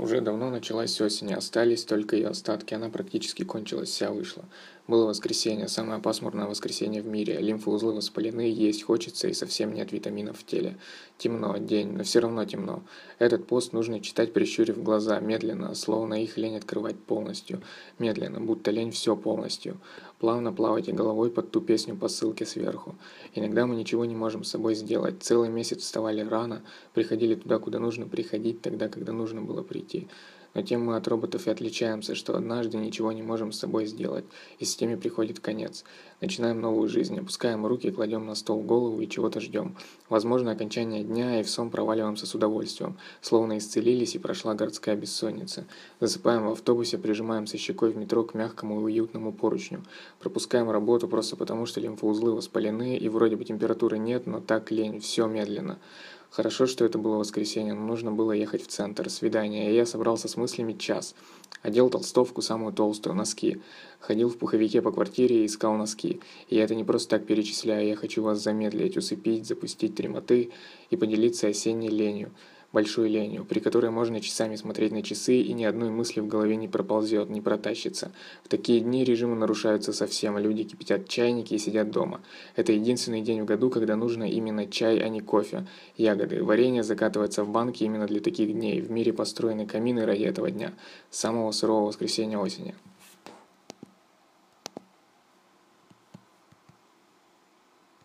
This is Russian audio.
Уже давно началась осень, остались только ее остатки, она практически кончилась, вся вышла. Было воскресенье, самое пасмурное воскресенье в мире, лимфоузлы воспалены, есть хочется и совсем нет витаминов в теле. Темно, день, но все равно темно. Этот пост нужно читать, прищурив глаза, медленно, словно их лень открывать полностью. Медленно, будто лень все полностью. Плавно плавайте головой под ту песню по ссылке сверху. Иногда мы ничего не можем с собой сделать. Целый месяц вставали рано, приходили туда, куда нужно приходить, тогда, когда нужно было прийти. Но тем мы от роботов и отличаемся, что однажды ничего не можем с собой сделать, и системе приходит конец. Начинаем новую жизнь, опускаем руки, кладем на стол голову и чего-то ждем. Возможно, окончание дня, и в сон проваливаемся с удовольствием, словно исцелились и прошла городская бессонница. Засыпаем в автобусе, прижимаемся щекой в метро к мягкому и уютному поручню. Пропускаем работу просто потому, что лимфоузлы воспалены, и вроде бы температуры нет, но так лень, все медленно. Хорошо, что это было воскресенье, но нужно было ехать в центр, свидание, и я собрался с мыслями час. Одел толстовку, самую толстую, носки. Ходил в пуховике по квартире и искал носки. И я это не просто так перечисляю, я хочу вас замедлить, усыпить, запустить тремоты и поделиться осенней ленью большой ленью, при которой можно часами смотреть на часы и ни одной мысли в голове не проползет, не протащится. В такие дни режимы нарушаются совсем, люди кипятят чайники и сидят дома. Это единственный день в году, когда нужно именно чай, а не кофе. Ягоды, варенье закатывается в банки именно для таких дней. В мире построены камины ради этого дня, самого сурового воскресенья осени.